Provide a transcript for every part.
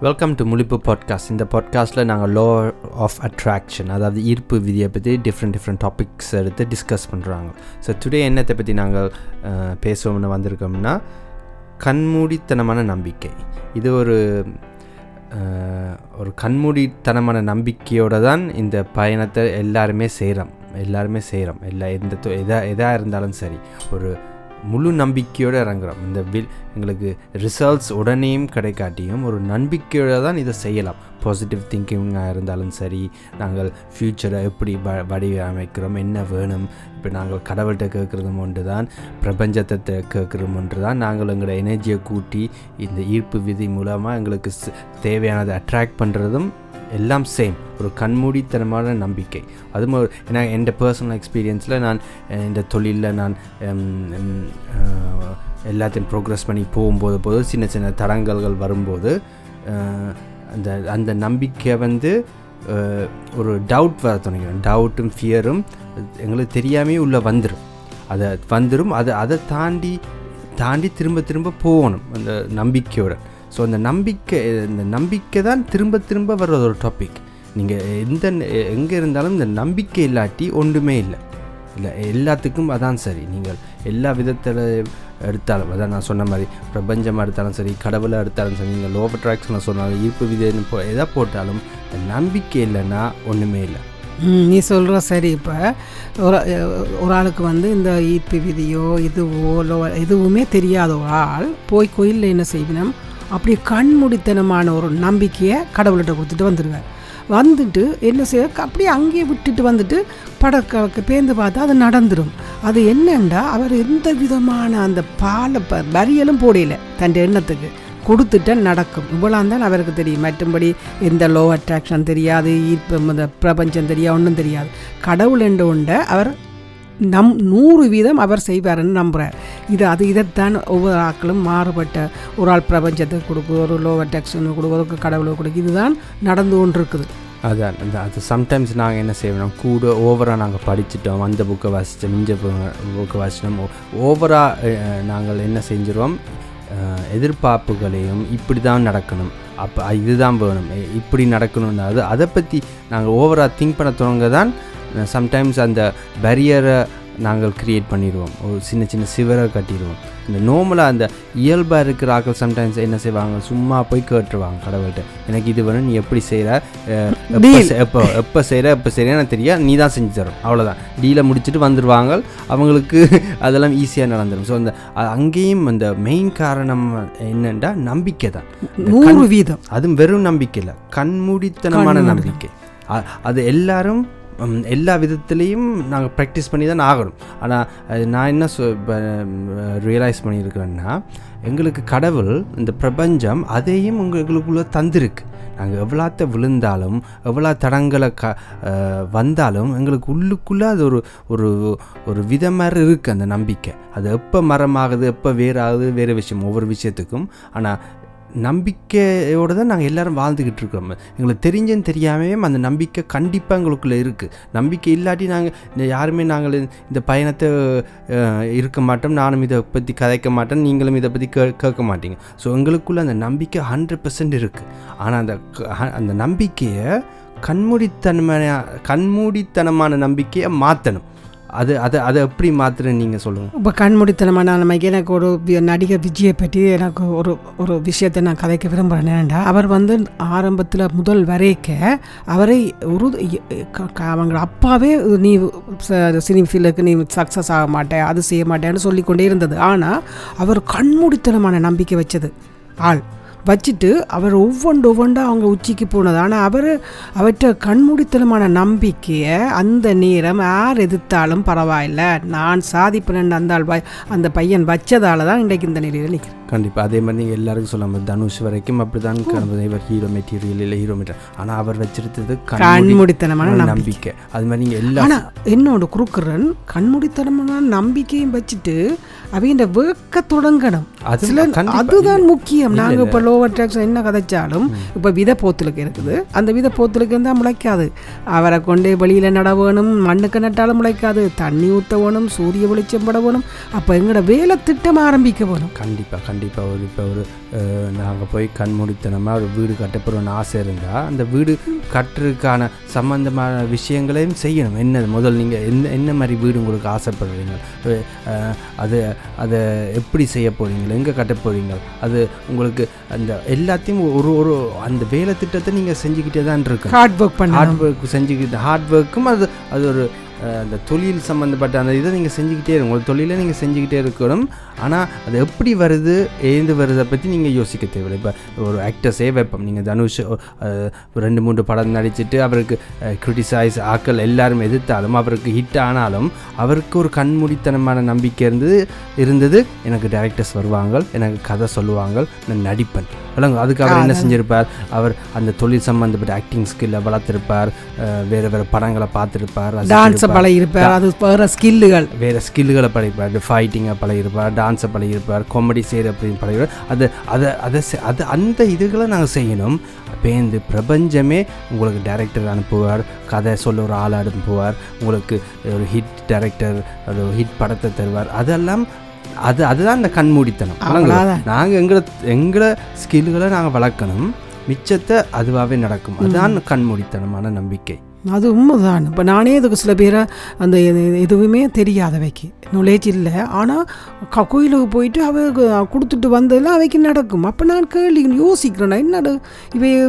Welcome to முழிப்பு podcast இந்த பாட்காஸ்ட்டில் நாங்கள் லோ ஆஃப் அட்ராக்ஷன் அதாவது ஈர்ப்பு விதியை பற்றி டிஃப்ரெண்ட் டிஃப்ரெண்ட் டாபிக்ஸ் எடுத்து டிஸ்கஸ் பண்ணுறாங்க ஸோ டுடே என்னத்தை பற்றி நாங்கள் பேசுவோம்னு வந்திருக்கோம்னா கண்மூடித்தனமான நம்பிக்கை. இது ஒரு ஒரு கண்மூடித்தனமான நம்பிக்கையோடு தான் இந்த பயணத்தை எல்லாருமே செய்கிறோம் எல்லாருமே செய்கிறோம் எல்லா எந்த தொ- எதா எதாக இருந்தாலும் சரி. ஒரு முழு நம்பிக்கையோடு இறங்குறோம். இந்த வில் எங்களுக்கு ரிசல்ட்ஸ் உடனேயும் கிடைக்காட்டியும் ஒரு நம்பிக்கையோடு தான் இதை செய்யலாம். பாசிட்டிவ் திங்கிங்காக இருந்தாலும் சரி நாங்கள் ஃப்யூச்சரை எப்படி வ வடிவமைக்கிறோம் என்ன வேணும் இப்போ நாங்கள் கடவுள்கிட்ட கேட்குறதும் ஒன்று தான் பிரபஞ்சத்தை கேட்குறதும் ஒன்று தான் நாங்கள் எங்களோட எனர்ஜியை கூட்டி இந்த ஈர்ப்பு விதி மூலமாக எங்களுக்கு தேவையானதை அட்ராக்ட் பண்ணுறதும் எல்லாம் சேம் ஒரு கண்மூடித்தனமான நம்பிக்கை. அதுவும் ஏன்னா என் பர்சனல் எக்ஸ்பீரியன்ஸில் நான் இந்த தொழிலில் நான் எல்லாத்தையும் ப்ரோக்ரஸ் பண்ணி போகும்போது போது சின்ன சின்ன தடங்கல்கள் வரும்போது அந்த அந்த நம்பிக்கை வந்து ஒரு டவுட் வர தொடங்கிடும். டவுட்டும் ஃபியரும் எங்களுக்கு தெரியாமே உள்ளே வந்துடும் அதை வந்துடும் அதை அதை தாண்டி தாண்டி திரும்ப திரும்ப போகணும். அந்த நம்பிக்கையோட ஸோ அந்த நம்பிக்கை இந்த நம்பிக்கை தான் திரும்ப திரும்ப வர்ற ஒரு டாபிக் நீங்கள் எந்த எங்கே இருந்தாலும் இந்த நம்பிக்கை இல்லாட்டி ஒன்றுமே இல்லை. இல்லை எல்லாத்துக்கும் அதான் சரி. நீங்கள் எல்லா விதத்தில் எடுத்தாலும் அதான் நான் சொன்ன மாதிரி பிரபஞ்சமாக எடுத்தாலும் சரி கடவுளை எடுத்தாலும் சரி நீங்கள் லோ அட்ராக்ஷனில் சொன்னாலும் ஈர்ப்பு விதைன்னு போ எதை போட்டாலும் இந்த நம்பிக்கை இல்லைன்னா ஒன்றுமே இல்லை. நீ சொல்கிற சரி. இப்போ ஒரு ஒரு ஆளுக்கு வந்து இந்த ஈர்ப்பு விதியோ இதுவோ லோ எதுவுமே தெரியாத ஒரு ஆள் போய் கோயிலில் என்ன செய்வினம்? அப்படி கண்மூடித்தனமான ஒரு நம்பிக்கையை கடவுள்கிட்ட கொடுத்துட்டு வந்துடுவேன். வந்துட்டு என்ன செய்ய அப்படியே அங்கேயே விட்டுட்டு வந்துட்டு படக்க பேந்து பார்த்தா அது நடந்துடும் அது என்னண்டா அவர் எந்த விதமான அந்த பாலை ப வரியலும் போடையில தன் எண்ணத்துக்கு. கொடுத்துட்டா நடக்கும். இவ்வளோ தான் அவருக்கு தெரியும். மற்றும்படி எந்த லோ அட்ராக்ஷன் தெரியாது ஈர்ப்பு இந்த பிரபஞ்சம் தெரியாது ஒன்றும் தெரியாது. கடவுள் என்று உண்ட அவர் நம் நூறு வீதம் அவர் செய்வாருன்னு நம்புகிறார் இது அது இதைத்தான் ஒவ்வொரு ஆட்களும் மாறுபட்ட ஒரு ஆள் பிரபஞ்சத்துக்கு கொடுக்கும் ஒரு லோவர் அட்ராக்ஷன் கொடுக்கும் ஒரு கடவுளுக்கு கொடுக்கும் இதுதான் நடந்து கொண்டு இருக்குது அதான் அந்த அது சம்டைம்ஸ் நாங்கள் என்ன செய்வோம் கூட ஓவராக நாங்கள் படிச்சுட்டோம் அந்த புக்கை வாசித்தோம் இந்த புக்கை வாசித்தோம் ஓவராக நாங்கள் என்ன செஞ்சிருவோம் எதிர்பார்ப்புகளையும் இப்படி தான் நடக்கணும். அப்போ இதுதான் வேணும். இப்படி நடக்கணும்னு அது அதை பற்றி நாங்கள் ஓவராக திங்க் பண்ண தொடங்க தான் சம்டைம்ஸ் அந்த பேரியரை நாங்கள் க்ரியேட் பண்ணிடுவோம். ஒரு சின்ன சின்ன சிவரை கட்டிடுவோம். இந்த நோமலாக அந்த இயல்பாக இருக்கிற ஆட்கள் சம்டைம்ஸ் என்ன செய்வாங்க? சும்மா போய் கேட்டுருவாங்க கடவுள்கிட்ட. எனக்கு இது வேணும் நீ எப்படி செய்கிற எப்போ எப்போ செய்கிற எப்போ செய்கிறேன்னு தெரியா நீ தான் செஞ்சு தரும் அவ்வளோதான் டீலை முடிச்சுட்டு வந்துடுவாங்க அவங்களுக்கு அதெல்லாம் ஈஸியாக நடந்துடும் ஸோ அந்த அங்கேயும் அந்த மெயின் காரணம் என்னென்னா நம்பிக்கை தான். நூறு வீதம். அதுவும் வெறும் நம்பிக்கை இல்லை. கண்மூடித்தனமான கண்மூடி. நம்பிக்கை. அது எல்லாரும் எல்லா விதத்துலேயும் நாங்கள் ப்ராக்டிஸ் பண்ணி தான் ஆகணும் ஆனால் நான் என்ன ரியலைஸ் பண்ணியிருக்கேன்னா எங்களுக்கு கடவுள் இந்த பிரபஞ்சம் அதையும் உங்களுக்குள்ளே தந்திருக்கு. நாங்கள் எவ்வளோத்த விழுந்தாலும் எவ்வளோ தடங்களை க வந்தாலும் எங்களுக்கு உள்ளுக்குள்ளே அது ஒரு ஒரு ஒரு விதமாதிரி இருக்குது அந்த நம்பிக்கை. அது எப்போ மரமாகுது எப்போ வேறாகுது வேறு விஷயம் ஒவ்வொரு விஷயத்துக்கும். ஆனால் நம்பிக்கையோடு தான் நாங்கள் எல்லாரும் வாழ்ந்துக்கிட்டு இருக்கோம். எங்களுக்கு தெரிஞ்சுன்னு தெரியாமையும் அந்த நம்பிக்கை கண்டிப்பாக எங்களுக்குள்ளே இருக்குது நம்பிக்கை இல்லாட்டி நாங்கள் யாருமே நாங்கள் இந்த பயணத்தை இருக்க மாட்டோம். நானும் இதை பற்றி கதைக்க மாட்டேன். நீங்களும் இதை பற்றி கே கேட்க மாட்டீங்க. ஸோ எங்களுக்குள்ளே அந்த நம்பிக்கை ஹண்ட்ரட் பர்சன்ட் இருக்குது ஆனால் அந்த க- அந்த நம்பிக்கையை கண்மூடித்தனமான கண்மூடித்தனமான நம்பிக்கையை மாற்றணும் அது அதை அதை எப்படி மாத்திர நீங்கள் சொல்லுங்கள் இப்போ கண்மூடித்தனமான நமக்கு எனக்கு ஒரு நடிகர் விஜயை பற்றி எனக்கு ஒரு ஒரு விஷயத்தை நான் கதைக்க விரும்புகிறேன் என்னென்னா அவர் வந்து ஆரம்பத்தில் முதல் வரைக்க அவரை ஒரு க- அவங்க அப்பாவே நீ சினி ஃபீல்டுக்கு நீ சக்ஸஸ் ஆக மாட்டேன் அது செய்ய மாட்டேன்னு சொல்லிக்கொண்டே இருந்தது. ஆனால் அவர் கண்மூடித்தனமான நம்பிக்கை வச்சது. ஆள். வச்சுட்டு அவர் ஒவ்வொன்று ஒவ்வொன்றா அவங்க உச்சிக்கு போனது. ஆனால் அவர் அவற்றை கண்மூடித்தனமான நம்பிக்கையை அந்த நேரம் யார் எதிர்த்தாலும் பரவாயில்ல. நான் சாதிப்பேன் அந்த அந்த பையன் வச்சதால தான் இன்றைக்கு இந்த நிலையில் நிற்கிறேன் கண்டிப்பாக அதே மாதிரி நீங்கள் எல்லாருக்கும் சொல்லாம தனுஷ் வரைக்கும் அப்படி தான் இவர் ஹீரோ மெட்டீரியல் இல்லை ஹீரோ மெட்டீரியல் ஆனால் அவர் வச்சிருந்தது கண்மூடித்தனமான நம்பிக்கை. அது மாதிரி நீங்கள் எல்லா என்னோட குறுக்குறன் கண்மூடித்தனமான நம்பிக்கையும் வச்சுட்டு அவங்க வேக்க தொடங்கணும். அது சில கண்டிப்பா. அதுதான் முக்கியம். நாங்கள். இப்போ லோ அட்ராக்ஷன் என்ன கதைச்சாலும் இப்போ வித போத்துலுக்கு இருக்குது. அந்த வித போத்துலுக்கு இருந்தால் முளைக்காது. அவரை கொண்டு வெளியில் நட வேணும் மண்ணுக்கு நட்டாலும் முளைக்காது. தண்ணி ஊற்ற வேணும் சூரிய வெளிச்சம் பட வேணும் அப்போ எங்களோட வேலை திட்டம் ஆரம்பிக்க வேணும். கண்டிப்பாக கண்டிப்பாக ஒரு இப்போ ஒரு நாங்கள் போய் கண்மூடித்தனமாக ஒரு வீடு கட்டப்போகிறோன்னு ஆசை இருந்தால் அந்த வீடு கட்டுறதுக்கான சம்பந்தமான விஷயங்களையும் செய்யணும். என்னது முதல் நீங்கள் என்ன என்ன மாதிரி வீடு உங்களுக்கு ஆசைப்படுறீங்க? அது அதை எப்படி செய்ய போகிறீங்க எங்கே கட்ட போகிறீங்க அது உங்களுக்கு அந்த எல்லாத்தையும் ஒரு ஒரு அந்த வேலை திட்டத்தை நீங்கள் செஞ்சுக்கிட்டே தான் இருக்கு ஹார்ட் ஒர்க் பண்ண ஹார்ட் ஒர்க் செஞ்சுக்கிட்டு ஹார்ட் ஒர்க்கும் அது அது ஒரு அந்த தொழில் சம்மந்தப்பட்ட அந்த இதை நீங்கள் செஞ்சுக்கிட்டே இருக்கணும் உங்கள் தொழிலை நீங்கள் செஞ்சுக்கிட்டே இருக்கணும். ஆனால் அது எப்படி வருது ஏந்து வருதை பற்றி நீங்கள் யோசிக்க தேவையில்லை. இப்போ ஒரு ஆக்டர்ஸே வைப்போம். நீங்கள் தனுஷ் ரெண்டு மூன்று படம் நடிச்சிட்டு அவருக்கு கிரிட்டிசைஸ் ஆக்கள் எல்லாரும் எதிர்த்தாலும் அவருக்கு ஹிட் ஆனாலும் அவருக்கு ஒரு கண்மூடித்தனமான நம்பிக்கை இருந்தது இருந்தது. எனக்கு டைரக்டர்ஸ் வருவாங்க. எனக்கு கதை சொல்லுவாங்க. நான் நடிப்பேன். விளங்கும் அதுக்கு அவர் என்ன செஞ்சிருப்பார்? அவர் அந்த தொழில் சம்பந்தப்பட்ட ஆக்டிங் ஸ்கில்லை வளர்த்துருப்பார். வேறு வேறு படங்களை பார்த்துருப்பார் பழகிருப்பார் அது வேறு ஸ்கில்லுகள் வேறு ஸ்கில்லுகளை பழகிருப்பார் ஃபைட்டிங்கை பழகிருப்பார் டான்ஸை பழகிருப்பார் காமெடி செய்கிற அப்படின்னு பழகிருப்பார் அது அதை அதை அது அந்த இதுகளை நாங்கள் செய்யணும். பேந்து பிரபஞ்சமே உங்களுக்கு டைரக்டர் அனுப்புவார் கதை சொல்ல ஒரு ஆள் அனுப்புவார் உங்களுக்கு ஒரு ஹிட் டைரக்டர் ஒரு ஹிட் படத்தை தருவார். அதெல்லாம் அது அதுதான் இந்த கண்மூடித்தனம். நாங்கள் எங்களை எங்களை ஸ்கில்லுகளை நாங்கள் வளர்க்கணும். மிச்சத்தை அதுவாகவே நடக்கும். அதுதான் கண்மூடித்தனமான நம்பிக்கை. அது உண்மைதான். இப்போ நானே இதுக்கு சில பேரை அந்த எது- எதுவுமே தெரியாதவைக்கு நாலேஜ் இல்லை. ஆனால் கோயிலுக்கு போயிட்டு அவ கொடுத்துட்டு வந்ததெல்லாம் அவைக்கு நடக்கும். அப்போ நான் கேள்வி யோசிக்கிறேன். என்னடு இவை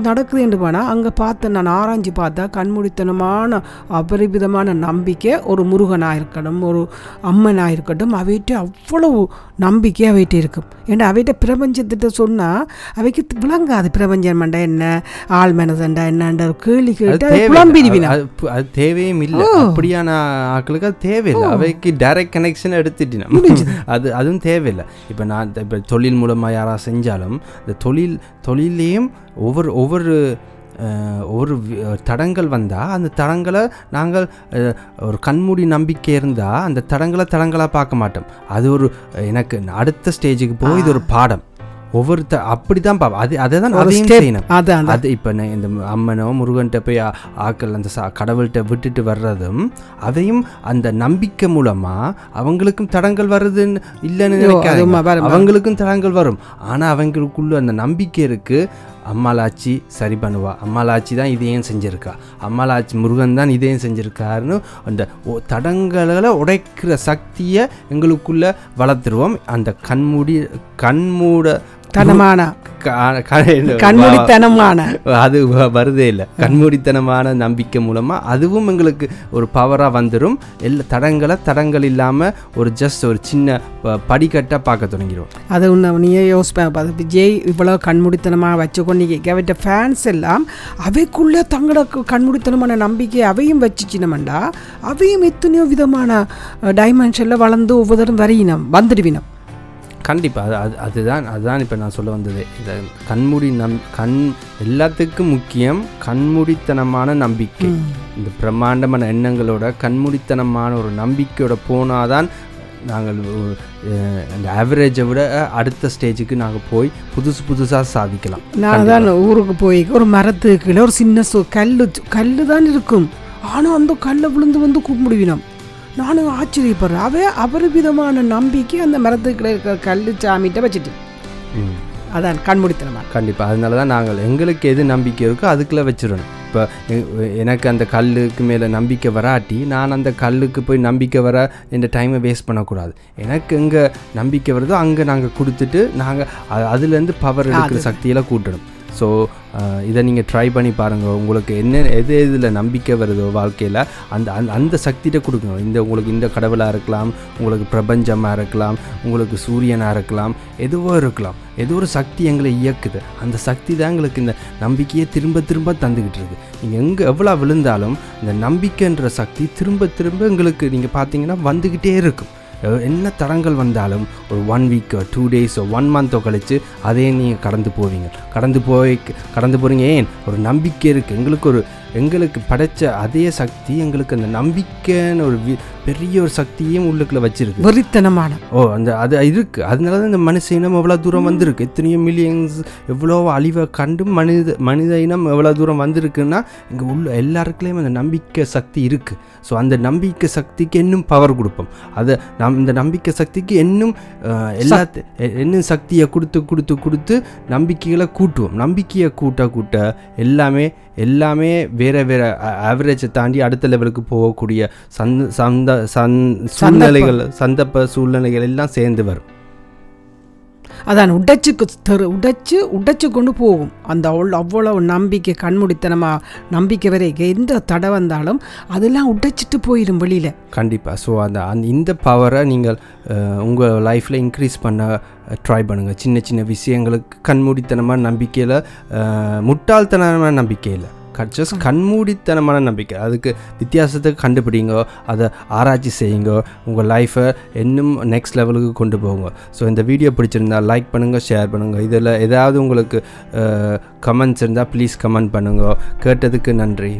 நடக்குதுன்னு போனால் அங்கே பார்த்தேன் நான் ஆராய்ஞ்சு பார்த்தா கண்மூடித்தனமான அபரிவிதமான நம்பிக்கை ஒரு முருகனாக இருக்கட்டும் ஒரு அம்மனாக இருக்கட்டும் அவைகிட்ட அவ்வளவு நம்பிக்கை அவைகிட்ட இருக்கும் ஏன்னா அவைகிட்ட பிரபஞ்சத்திட்ட சொன்னால் அவைக்கு விளங்காது பிரபஞ்சம் மண்டா என்ன? ஆள் மனதண்டா என்னன்ற கேள்வி கேட்டு குழம்பிடுவினா அது- தேவையும் இல்லை அப்படியான ஆட்களுக்கு அது தேவையில்லை. அவைக்கு டைரக்ட் கனெக்ஷன் எடுத்துட்டினா அது அதுவும் தேவையில்லை. இப்போ நான் இப்போ தொழில் மூலமாக யாராவது செஞ்சாலும் இந்த தொழில் தொழிலையும் ஒவ்வொரு ஒவ்வொரு வி- தடங்கள் வந்தால் அந்த தடங்களை நாங்கள் ஒரு கண்மூடி நம்பிக்கை இருந்தால் அந்த தடங்களை தடங்களாக பார்க்க மாட்டோம். அது ஒரு எனக்கு அடுத்த ஸ்டேஜுக்கு போய் இது ஒரு பாடம். ஒவ்வொரு த அப்படி தான் பார்ப்போம் அது அதை தான் அதையும். செய்யணும். அது அந்த அது இப்போ இந்த அம்மனோ முருகன்கிட்ட போய் ஆக்கள் அந்த சா கடவுள்கிட்ட விட்டுட்டு வர்றதும் அதையும் அந்த நம்பிக்கை மூலமாக அவங்களுக்கும் தடங்கள் வருதுன்னு இல்லைன்னு பாருங்க. அவங்களுக்கும் தடங்கள் வரும். ஆனால் அவங்களுக்குள்ள அந்த நம்பிக்கை இருக்குது அம்மாளாச்சி சரி பண்ணுவா. அம்மாளாச்சி தான் இதையும் செஞ்சுருக்கா. அம்மாளாச்சி முருகன் தான் இதையும் செஞ்சுருக்காருன்னு அந்த தடங்களை உடைக்கிற சக்தியை எங்களுக்குள்ள வளர்த்துருவோம். அந்த கண்மூடி கண்மூட தனமான கண்மூடித்தனமான. அது வருதே இல்லை. கண்மூடித்தனமான நம்பிக்கை மூலமாக அதுவும் எங்களுக்கு ஒரு பவராக வந்துடும் எல்லா தடங்களை தடங்கள் இல்லாமல் ஒரு ஜஸ்ட் ஒரு சின்ன படிக்கட்டாக பார்க்க தொடங்கிடுவோம் அது உன்னை நீயே யோசிப்பேன் பார்த்து விஜய் இவ்வளோ கண்மூடித்தனமாக வச்சுக்கொண்டு அவட்ட ஃபேன்ஸ் எல்லாம் அவைக்குள்ளே தங்களோட கண்மூடித்தனமான நம்பிக்கை அவையும் வச்சுச்சினமண்டா அவையும் எத்தனையோ விதமான டைமென்ஷனில் வளர்ந்து ஒவ்வொருத்தரும் வரையினம் வந்துடுவினம். கண்டிப்பாக அது அது அதுதான் அதுதான் இப்போ நான் சொல்ல வந்தது. இந்த கண்மூடி நம் கண் எல்லாத்துக்கும் முக்கியம் கண்மூடித்தனமான நம்பிக்கை. இந்த பிரம்மாண்டமான எண்ணங்களோட கண்மூடித்தனமான ஒரு நம்பிக்கையோட போனாதான் நாங்கள் அந்த ஆவரேஜை விட அடுத்த ஸ்டேஜுக்கு நாங்கள் போய் புதுசு புதுசாக சாதிக்கலாம். நான் தான் ஊருக்கு போய் ஒரு மரத்துக்கு ஒரு சின்ன சு கல் கல் தான் இருக்கும். ஆனால் அந்த கல்லை விழுந்து வந்து கும்பிடுவினம். நானும் ஆச்சரியப்படுறேன். அவே அபரிவிதமான நம்பிக்கை அந்த மரத்துக்கு கீழே இருக்கிற கல் சாமிகிட்ட வச்சுட்டு. அதான் கண்மூடித்தனமான கண்டிப்பாக அதனால தான் நாங்கள் எங்களுக்கு எது நம்பிக்கை இருக்கோ அதுக்குள்ளே வச்சிடணும். இப்போ எனக்கு அந்த கல்லுக்கு மேலே நம்பிக்கை வராட்டி நான் அந்த கல்லுக்கு போய் நம்பிக்கை வர இந்த டைமை வேஸ்ட் பண்ணக்கூடாது. எனக்கு எங்கே நம்பிக்கை வருதோ அங்கே நாங்கள் கொடுத்துட்டு நாங்கள் அதுலேருந்து பவர் எடுக்கிற சக்தியெல்லாம் கூட்டணும். ஸோ uh, இதை நீங்கள் ட்ரை பண்ணி பாருங்கள் உங்களுக்கு என்ன எது எதில் நம்பிக்கை வருதோ வாழ்க்கையில் அந்த அந்த அந்த சக்திகிட்ட கொடுக்கணும் இந்த உங்களுக்கு இந்த கடவுளாக இருக்கலாம் உங்களுக்கு பிரபஞ்சமாக இருக்கலாம் உங்களுக்கு சூரியனாக இருக்கலாம் எதுவோ இருக்கலாம். ஏதோ ஒரு சக்தி எங்களை இயக்குது. அந்த சக்தி தான் எங்களுக்கு இந்த நம்பிக்கையை திரும்ப திரும்ப தந்துக்கிட்டு இருக்கு. நீங்கள் எங்கே எவ்வளோ விழுந்தாலும் இந்த நம்பிக்கைன்ற சக்தி திரும்ப திரும்ப எங்களுக்கு நீங்கள் பார்த்தீங்கன்னா வந்துக்கிட்டே இருக்கும். என்ன தடங்கள் வந்தாலும் ஒரு ஒன் வீக்கோ டூ டேஸோ ஒன் மந்த்தோ கழித்து அதே நீங்கள் கடந்து போவீங்க. கடந்து போய் கடந்து போகிறீங்க ஏன்? ஒரு நம்பிக்கை இருக்குது எங்களுக்கு ஒரு எங்களுக்கு படைச்ச அதே சக்தி எங்களுக்கு அந்த நம்பிக்கைன்னு ஒரு பெரிய ஒரு சக்தியும் உள்ளுக்குள்ள வச்சிருக்கு. வெறித்தனமான. ஓ அந்த அது இருக்குது அதனால தான் இந்த மனுஷ இனம் எவ்வளோ தூரம் வந்திருக்கு. எத்தனையோ மில்லியன்ஸ் எவ்வளோ அழிவை கண்டு மனித மனித இனம் எவ்வளோ தூரம் வந்திருக்குன்னா இங்கே உள்ள எல்லாருக்குள்ளேயும் அந்த நம்பிக்கை சக்தி இருக்குது ஸோ அந்த நம்பிக்கை சக்திக்கு இன்னும் பவர் கொடுப்போம். அதை நம் இந்த நம்பிக்கை சக்திக்கு இன்னும் அஹ், எல்லாத்து எ- இன்னும் சக்தியை கொடுத்து கொடுத்து கொடுத்து நம்பிக்கைகளை கூட்டுவோம். நம்பிக்கையை கூட்ட கூட்ட எல்லாமே எல்லாமே வேற வேற ஆவரேஜை தாண்டி அடுத்த லெவலுக்கு போகக்கூடிய சந்த சந்த சந் சூழ்நிலைகள் சந்தர்ப்ப சூழ்நிலைகள் எல்லாம் சேர்ந்து வரும். அதான் உடைச்சுக்கு தெரு உடைச்சு உடைச்சு கொண்டு போகும். அந்த அவ்வளோ அவ்வளவு நம்பிக்கை கண்மூடித்தனமாக நம்பிக்கை வரைக்கும் எந்த தடை வந்தாலும் அதெல்லாம் உடைச்சிட்டு போயிடும் வெளியில். கண்டிப்பாக ஸோ அந்த அந்த இந்த பவரை நீங்கள் உங்கள் லைஃப்பில் இன்க்ரீஸ் பண்ண ட்ரை பண்ணுங்கள் சின்ன சின்ன விஷயங்களுக்கு கண்மூடித்தனமான நம்பிக்கையில் முட்டாள்தனமான நம்பிக்கையில். ஜஸ்ட் கண்மூடித்தனமான நம்பிக்கை. அதுக்கு வித்தியாசத்தை கண்டுபிடிங்க அதை ஆராய்ச்சி செய்யுங்க உங்கள் லைஃப்பை இன்னும் நெக்ஸ்ட் லெவலுக்கு கொண்டு போங்க. ஸோ இந்த வீடியோ பிடிச்சிருந்தா லைக் பண்ணுங்கள் ஷேர் பண்ணுங்கள் இதில் ஏதாவது உங்களுக்கு கமெண்ட்ஸ் இருந்தால் ப்ளீஸ் கமெண்ட் பண்ணுங்க. கேட்டதுக்கு நன்றி.